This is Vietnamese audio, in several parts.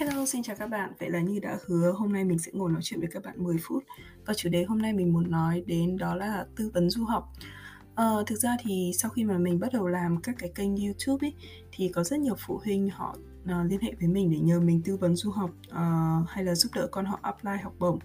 Hello, xin chào các bạn. Vậy là như đã hứa, hôm nay mình sẽ ngồi nói chuyện với các bạn 10 phút. Và chủ đề hôm nay mình muốn nói đến đó là tư vấn du học. Uh, thực ra thì sau khi mà mình bắt đầu làm các cái kênh YouTube ấy, thì có rất nhiều phụ huynh họ uh, liên hệ với mình để nhờ mình tư vấn du học uh, hay là giúp đỡ con họ apply học bổng.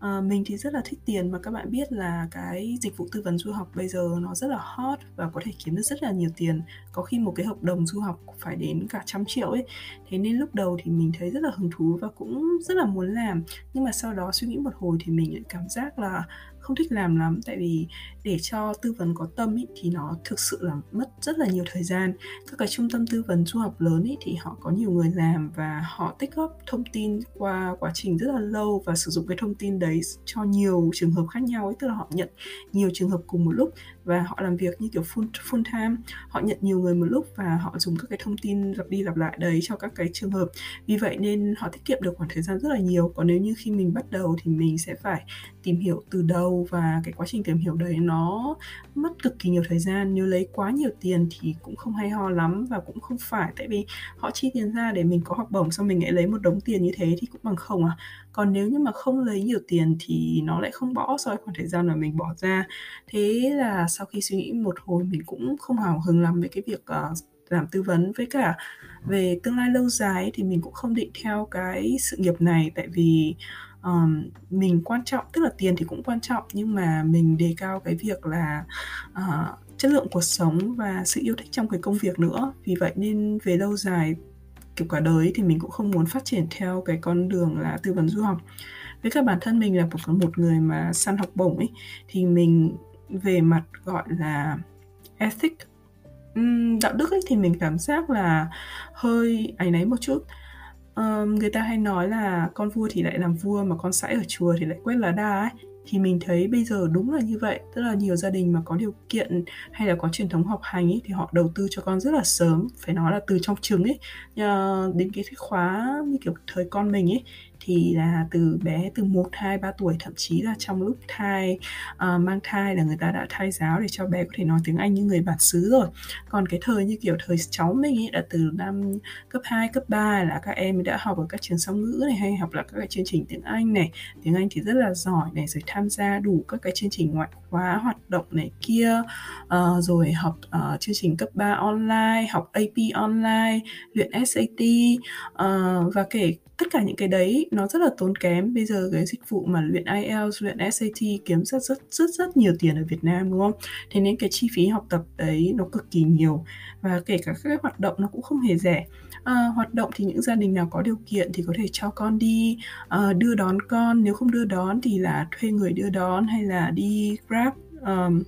À, mình thì rất là thích tiền mà các bạn biết là cái dịch vụ tư vấn du học bây giờ nó rất là hot và có thể kiếm được rất là nhiều tiền. Có khi một cái hợp đồng du học phải đến cả trăm triệu ấy. Thế nên lúc đầu thì mình thấy rất là hứng thú và cũng rất là muốn làm. Nhưng mà sau đó suy nghĩ một hồi thì mình lại cảm giác là không thích làm lắm. Tại vì để cho tư vấn có tâm ý, thì nó thực sự là mất rất là nhiều thời gian. Các cái trung tâm tư vấn du học lớn ý, thì họ có nhiều người làm và họ tích góp thông tin qua quá trình rất là lâu và sử dụng cái thông tin đấy cho nhiều trường hợp khác nhau ấy tức là họ nhận nhiều trường hợp cùng một lúc và họ làm việc như kiểu full full time. Họ nhận nhiều người một lúc và họ dùng các cái thông tin lặp đi lặp lại đấy cho các cái trường hợp. Vì vậy nên họ tiết kiệm được khoảng thời gian rất là nhiều. Còn nếu như khi mình bắt đầu thì mình sẽ phải tìm hiểu từ đầu và cái quá trình tìm hiểu đấy nó mất cực kỳ nhiều thời gian. Nếu lấy quá nhiều tiền thì cũng không hay ho lắm và cũng không phải tại vì họ chi tiền ra để mình có học bổng xong mình lại lấy một đống tiền như thế thì cũng bằng không à. Còn nếu như mà không lấy nhiều tiền thì nó lại không bỏ so với khoảng thời gian mà mình bỏ ra. Thế là sau khi suy nghĩ một hồi mình cũng không hào hứng lắm với cái việc uh, làm tư vấn với cả về tương lai lâu dài thì mình cũng không định theo cái sự nghiệp này. Tại vì um, mình quan trọng tức là tiền thì cũng quan trọng nhưng mà mình đề cao cái việc là uh, chất lượng cuộc sống và sự yêu thích trong cái công việc nữa. Vì vậy nên về lâu dài kiểu cả đời thì mình cũng không muốn phát triển theo cái con đường là tư vấn du học. Với cả bản thân mình là một một người mà săn học bổng ấy thì mình về mặt gọi là ethic đạo đức ấy thì mình cảm giác là hơi áy náy một chút um, người ta hay nói là con vua thì lại làm vua mà con sãi ở chùa thì lại quét lá đa ấy. Thì mình thấy bây giờ đúng là như vậy tức là nhiều gia đình mà có điều kiện hay là có truyền thống học hành ấy thì họ đầu tư cho con rất là sớm phải nói là từ trong trứng ấy đến cái khóa như kiểu thời con mình ấy thì là từ bé từ một hai ba tuổi thậm chí là trong lúc thai uh, mang thai là người ta đã thai giáo để cho bé có thể nói tiếng Anh như người bản xứ rồi. Còn cái thời như kiểu thời cháu mình ấy là từ năm cấp 2, cấp 3 là các em đã học ở các trường song ngữ này hay học là các cái chương trình tiếng Anh này. Tiếng Anh thì rất là giỏi này rồi tham gia đủ các cái chương trình ngoại khóa hoạt động này kia uh, rồi học uh, chương trình cấp 3 online học AP online luyện SAT uh, và kể tất cả những cái đấy nó rất là tốn kém. Bây giờ cái dịch vụ mà luyện IELTS luyện SAT kiếm rất rất rất rất nhiều tiền ở Việt Nam đúng không? Thế nên cái chi phí học tập đấy nó cực kỳ nhiều và kể cả các cái hoạt động nó cũng không hề rẻ. À, hoạt động thì những gia đình nào có điều kiện thì có thể cho con đi à, đưa đón con. Nếu không đưa đón thì là thuê người đưa đón hay là đi grab um,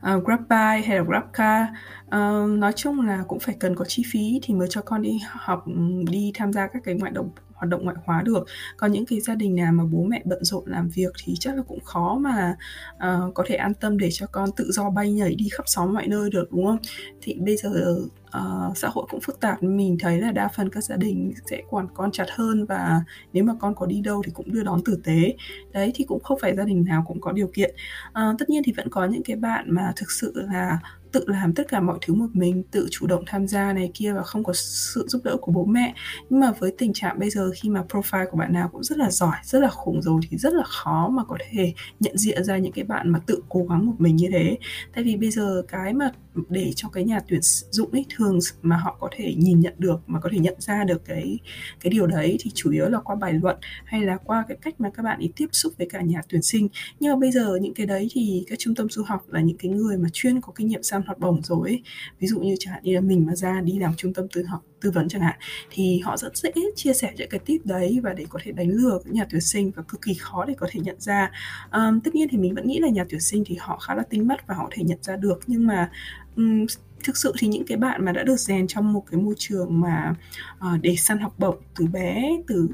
Ờ, uh, GrabBuy hay là GrabCar uh, ờ, nói chung là cũng phải cần có chi phí thì mới cho con đi học ừ, đi tham gia các cái ngoại động hoạt động ngoại khóa được. Còn những cái gia đình nào mà bố mẹ bận rộn làm việc thì chắc là cũng khó mà uh, có thể an tâm để cho con tự do bay nhảy đi khắp xóm mọi nơi được đúng không? Thì bây giờ uh, xã hội cũng phức tạp mình thấy là đa phần các gia đình sẽ quản con chặt hơn và nếu mà con có đi đâu thì cũng đưa đón tử tế. Đấy thì cũng không phải gia đình nào cũng có điều kiện. Uh, tất nhiên thì vẫn có những cái bạn mà thực sự là tự làm tất cả mọi thứ một mình, tự chủ động tham gia này kia và không có sự giúp đỡ của bố mẹ nhưng mà với tình trạng bây giờ khi mà profile của bạn nào cũng rất là giỏi, rất là khủng rồi thì rất là khó mà có thể nhận diện ra những cái bạn mà tự cố gắng một mình như thế tại vì bây giờ cái mà để cho cái nhà tuyển dụng ấy thường mà họ có thể nhìn nhận được, mà có thể nhận ra được cái cái điều đấy thì chủ yếu là qua bài luận hay là qua cái cách mà các bạn ấy tiếp xúc với cả nhà tuyển sinh nhưng mà bây giờ những cái đấy thì các trung tâm du học là những cái người mà chuyên có kinh nghiệm sao săn học bổng rồi ấy. ví dụ như chẳng hạn như là mình mà ra đi làm trung tâm tư học tư vấn chẳng hạn thì họ rất dễ chia sẻ những cái tip đấy và để có thể đánh lừa các nhà tuyển sinh và cực kỳ khó để có thể nhận ra um, tất nhiên thì mình vẫn nghĩ là nhà tuyển sinh thì họ khá là tinh mắt và họ có thể nhận ra được nhưng mà um, thực sự thì những cái bạn mà đã được rèn trong một cái môi trường mà uh, để săn học bổng từ bé từ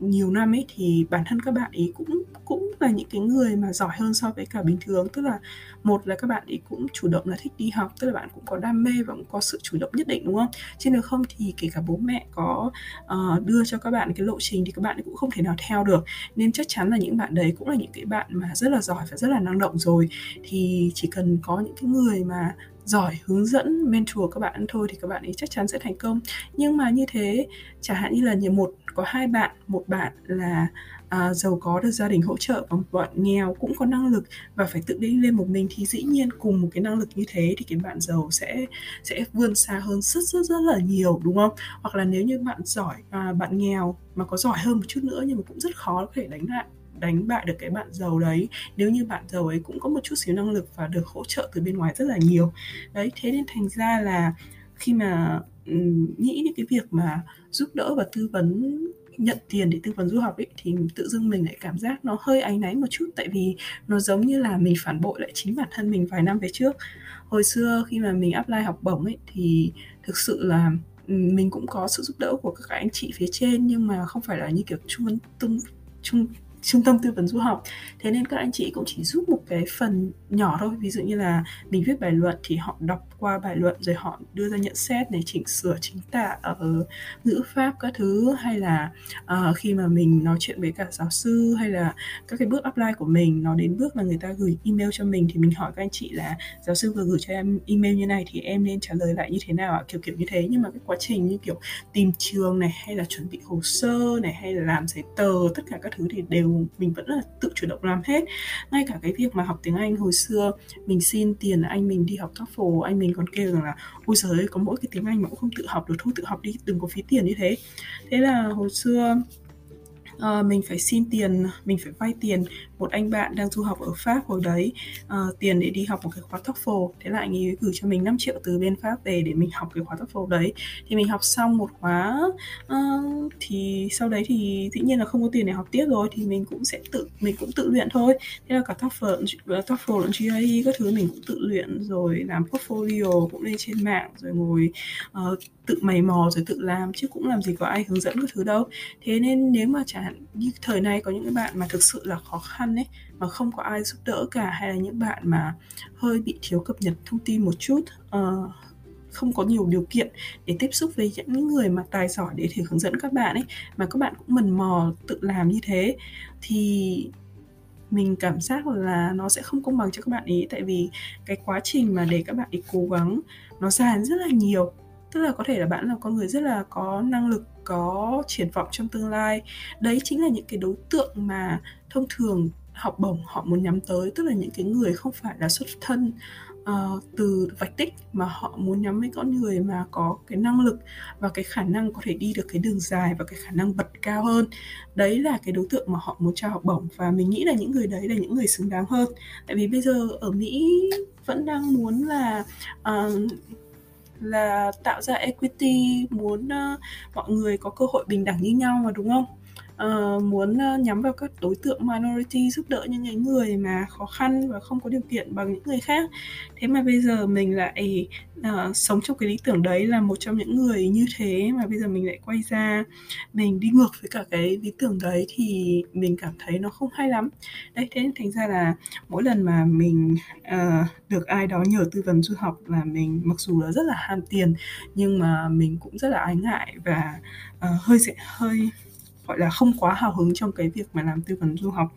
nhiều năm ấy thì bản thân các bạn ấy cũng cũng là những cái người mà giỏi hơn so với cả bình thường. Tức là một là các bạn ấy cũng chủ động là thích đi học tức là bạn cũng có đam mê và cũng có sự chủ động nhất định đúng không? Chứ nếu không thì kể cả bố mẹ có uh, đưa cho các bạn cái lộ trình thì các bạn cũng không thể nào theo được. Nên chắc chắn là những bạn đấy cũng là những cái bạn mà rất là giỏi và rất là năng động rồi. Thì chỉ cần có những cái người mà giỏi hướng dẫn mentor các bạn thôi thì các bạn ấy chắc chắn sẽ thành công. Nhưng mà như thế chẳng hạn như là như một có hai bạn một bạn là à, giàu có được gia đình hỗ trợ và một bạn nghèo cũng có năng lực và phải tự đi lên một mình thì dĩ nhiên cùng một cái năng lực như thế thì cái bạn giàu sẽ sẽ vươn xa hơn rất rất rất là nhiều đúng không? Hoặc là nếu như bạn giỏi à, bạn nghèo mà có giỏi hơn một chút nữa nhưng mà cũng rất khó có thể đánh lại đánh bại được cái bạn giàu đấy. Nếu như bạn giàu ấy cũng có một chút xíu năng lực và được hỗ trợ từ bên ngoài rất là nhiều. Đấy, thế nên thành ra là khi mà nghĩ đến cái việc mà giúp đỡ và tư vấn, nhận tiền để tư vấn du học ấy, thì tự dưng mình lại cảm giác nó hơi áy náy một chút. Tại vì nó giống như là mình phản bội lại chính bản thân mình vài năm về trước. Hồi xưa khi mà mình apply học bổng ấy, thì thực sự là mình cũng có sự giúp đỡ của các anh chị phía trên, nhưng mà không phải là như kiểu trung vấn tung, trung trung tâm tư vấn du học. Thế nên các anh chị cũng chỉ giúp một cái phần nhỏ thôi ví dụ như là mình viết bài luận thì họ đọc qua bài luận rồi họ đưa ra nhận xét để chỉnh sửa chính tả ở ngữ pháp các thứ hay là uh, khi mà mình nói chuyện với cả giáo sư hay là các cái bước apply của mình nó đến bước là người ta gửi email cho mình thì mình hỏi các anh chị là giáo sư vừa gửi cho em email như này thì em nên trả lời lại như thế nào ạ? Kiểu kiểu như thế. Nhưng mà cái quá trình như kiểu tìm trường này hay là chuẩn bị hồ sơ này hay là làm giấy tờ tất cả các thứ thì đều mình vẫn là tự chủ động làm hết. Ngay cả cái việc mà học tiếng Anh hồi xưa, mình xin tiền, anh mình đi học TOEFL, anh mình còn kêu rằng là, ôi giời ơi, có mỗi cái tiếng Anh mà cũng không tự học được, thôi tự học đi, đừng có phí tiền như thế. Thế là hồi xưa uh, mình phải xin tiền mình phải vay tiền. Một anh bạn đang du học ở Pháp hồi đấy uh, tiền để đi học một cái khóa TOEFL. Thế là anh ấy gửi cho mình 5 triệu từ bên Pháp về để mình học cái khóa TOEFL đấy. Thì mình học xong một khóa uh, thì sau đấy thì dĩ nhiên là không có tiền để học tiếp rồi. Thì mình cũng sẽ tự mình cũng tự luyện thôi. Thế là cả TOEFL TOEFL lẫn GRE các thứ mình cũng tự luyện rồi làm portfolio cũng lên trên mạng rồi ngồi uh, tự mày mò rồi tự làm chứ cũng làm gì có ai hướng dẫn các thứ đâu. Thế nên nếu mà chẳng như thời này có những cái bạn mà thực sự là khó khăn ấy mà không có ai giúp đỡ cả hay là những bạn mà hơi bị thiếu cập nhật thông tin một chút uh, không có nhiều điều kiện để tiếp xúc với những người mà tài giỏi để thể hướng dẫn các bạn ấy mà các bạn cũng mần mò tự làm như thế thì mình cảm giác là nó sẽ không công bằng cho các bạn ý. Tại vì cái quá trình mà để các bạn ấy cố gắng nó dài rất là nhiều tức là có thể là bạn là con người rất là có năng lực có triển vọng trong tương lai. Đấy chính là những cái đối tượng mà thông thường học bổng họ muốn nhắm tới tức là những cái người không phải là xuất thân uh, từ vạch tích mà họ muốn nhắm với con người mà có cái năng lực và cái khả năng có thể đi được cái đường dài và cái khả năng bật cao hơn. Đấy là cái đối tượng mà họ muốn trao học bổng và mình nghĩ là những người đấy là những người xứng đáng hơn. Tại vì bây giờ ở mỹ vẫn đang muốn là uh, là tạo ra equity muốn uh, mọi người có cơ hội bình đẳng như nhau mà đúng không? Uh, muốn uh, nhắm vào các đối tượng minority giúp đỡ những cái người mà khó khăn và không có điều kiện bằng những người khác. Thế mà bây giờ mình lại uh, sống trong cái lý tưởng đấy là một trong những người như thế mà bây giờ mình lại quay ra mình đi ngược với cả cái lý tưởng đấy thì mình cảm thấy nó không hay lắm. Đấy thế nên thành ra là mỗi lần mà mình uh, được ai đó nhờ tư vấn du học là mình mặc dù là rất là ham tiền nhưng mà mình cũng rất là ái ngại và uh, hơi sẽ hơi gọi là không quá hào hứng trong cái việc mà làm tư vấn du học.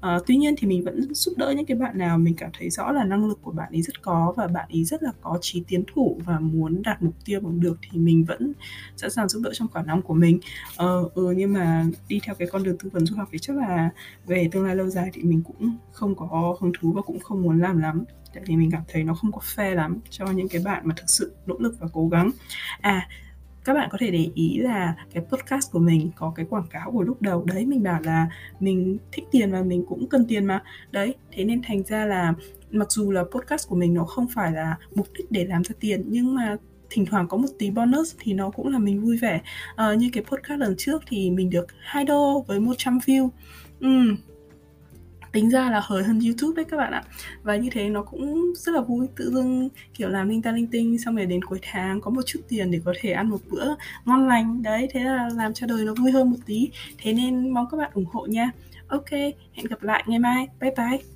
À, tuy nhiên thì mình vẫn giúp đỡ những cái bạn nào mình cảm thấy rõ là năng lực của bạn ấy rất có và bạn ấy rất là có trí tiến thủ và muốn đạt mục tiêu bằng được thì mình vẫn sẵn sàng giúp đỡ trong khả năng của mình. Uh, ừ, nhưng mà đi theo cái con đường tư vấn du học thì chắc là về tương lai lâu dài thì mình cũng không có hứng thú và cũng không muốn làm lắm. Tại vì mình cảm thấy nó không có fair lắm cho những cái bạn mà thực sự nỗ lực và cố gắng. À các bạn có thể để ý là cái podcast của mình có cái quảng cáo của lúc đầu. Đấy mình bảo là mình thích tiền và mình cũng cần tiền mà. Đấy thế nên thành ra là mặc dù là podcast của mình nó không phải là mục đích để làm ra tiền nhưng mà thỉnh thoảng có một tí bonus thì nó cũng là mình vui vẻ. À, như cái podcast lần trước thì mình được 2 đô với 100 view. Ừ, tính ra là hời hơn youtube đấy các bạn ạ. Và như thế nó cũng rất là vui, tự dưng, kiểu, làm linh ta linh tinh, xong rồi đến cuối tháng có một chút tiền để có thể ăn một bữa ngon lành. Đấy, thế là làm cho đời nó vui hơn một tí. Thế nên mong các bạn ủng hộ nha. Ok, hẹn gặp lại, ngày mai. Bye bye.